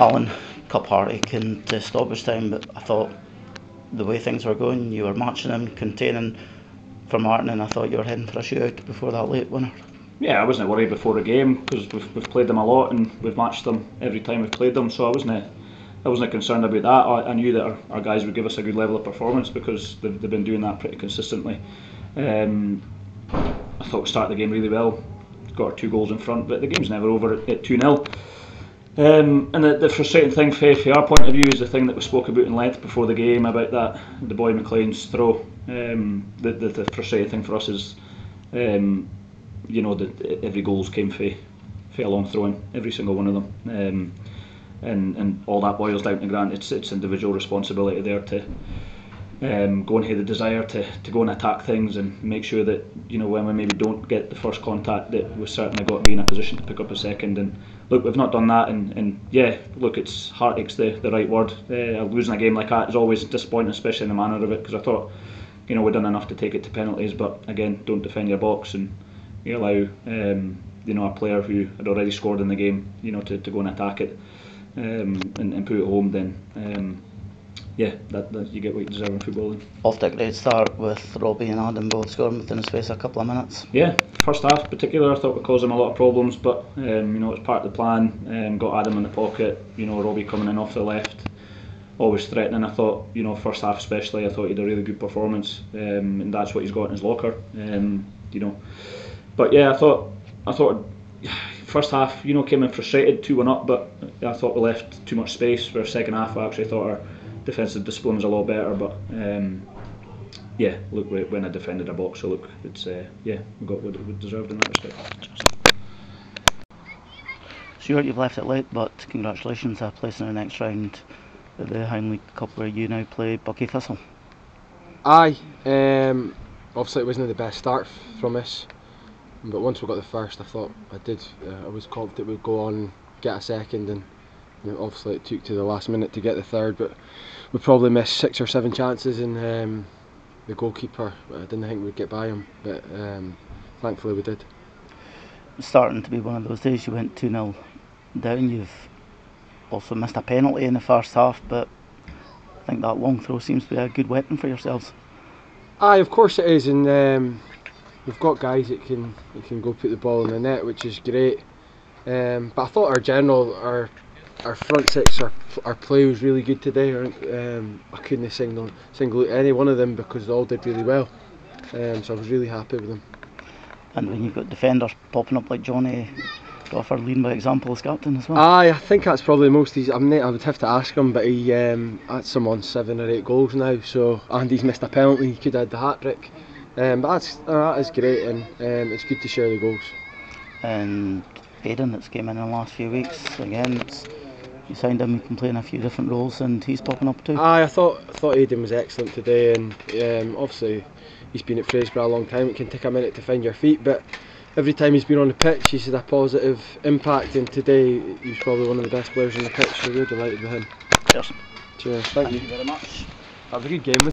Alan Cup heartache into stoppage time, but I thought the way things were going, you were matching them, containing Formartine, and I thought you were heading for a shootout before that late winner. Yeah, I wasn't worried before the game because we've, we've played them a lot and we've matched them every time we've played them, so I wasn't I wasn't concerned about that. I, I knew that our, our, guys would give us a good level of performance because they've, they've been doing that pretty consistently. Um, I thought we started the game really well, got our two goals in front, but the game's never over at 2 0. Um, and the, the, frustrating thing from our point of view is the thing that we spoke about in length before the game about that the boy McLean's throw. Um, the, the, the, frustrating thing for us is, um, you know, that every goals came for, for a long throw in, every single one of them. Um, and, and all that boils down to Grant. It's it's individual responsibility there to um, go and have the desire to, to go and attack things and make sure that you know when we maybe don't get the first contact that we've certainly got to be in a position to pick up a second. And look we've not done that. And, and yeah look it's heartache's the, the right word. Uh, losing a game like that is always disappointing especially in the manner of it because I thought you know we've done enough to take it to penalties. But again don't defend your box and you allow um, you know a player who had already scored in the game you know to, to go and attack it um, and, and put it home, then. Um, yeah, that, that you get what you deserve in football. Off to a great start with Robbie and Adam both scoring within the space of a couple of minutes. Yeah, first half particular, I thought we caused them a lot of problems, but um, you know it's part of the plan. Um, got Adam in the pocket, you know Robbie coming in off the left, always threatening. I thought you know first half especially, I thought he had a really good performance, um, and that's what he's got in his locker. Um, you know, but yeah, I thought I thought first half, you know, came in frustrated, 2 1 up, but I thought we left too much space. For second half, I actually thought our defensive discipline was a lot better, but um, yeah, look, when I defended a box, so look, it's uh, yeah, we got what we deserved in that respect. Sure, you've left it late, but congratulations on placing in the next round of the Heinley Cup where you now play Buckie Thistle. Aye, um, obviously it wasn't the best start from us. But once we got the first, I thought I did. Uh, I was confident we'd go on get a second, and you know, obviously it took to the last minute to get the third. But we probably missed six or seven chances, and um, the goalkeeper. I didn't think we'd get by him, but um, thankfully we did. Starting to be one of those days. You went two 0 down. You've also missed a penalty in the first half, but I think that long throw seems to be a good weapon for yourselves. Aye, of course it is, and. Um, we've got guys that can that can go put the ball in the net, which is great. Um, but I thought our general, our our front six, our, our play was really good today. Um, I couldn't single single any one of them because they all did really well. Um, so I was really happy with them. And when you've got defenders popping up like Johnny Crawford leading by example as captain as well. Aye, I think that's probably the most. He's, I, mean, I would have to ask him, but he um, that's him on seven or eight goals now. So and he's missed a penalty. He could have had the hat trick. Um, but that's uh, that is great, and um, it's good to share the goals. And Aidan, that's came in, in the last few weeks, again, you signed him. He can play in a few different roles, and he's popping up too. Aye, I thought I thought Aidan was excellent today, and um, obviously he's been at Fraserburgh a long time. It can take a minute to find your feet, but every time he's been on the pitch, he's had a positive impact, and today he's probably one of the best players on the pitch. So we're delighted with him. Cheers. Cheers. Thank, Thank you. you very much. That was a good game.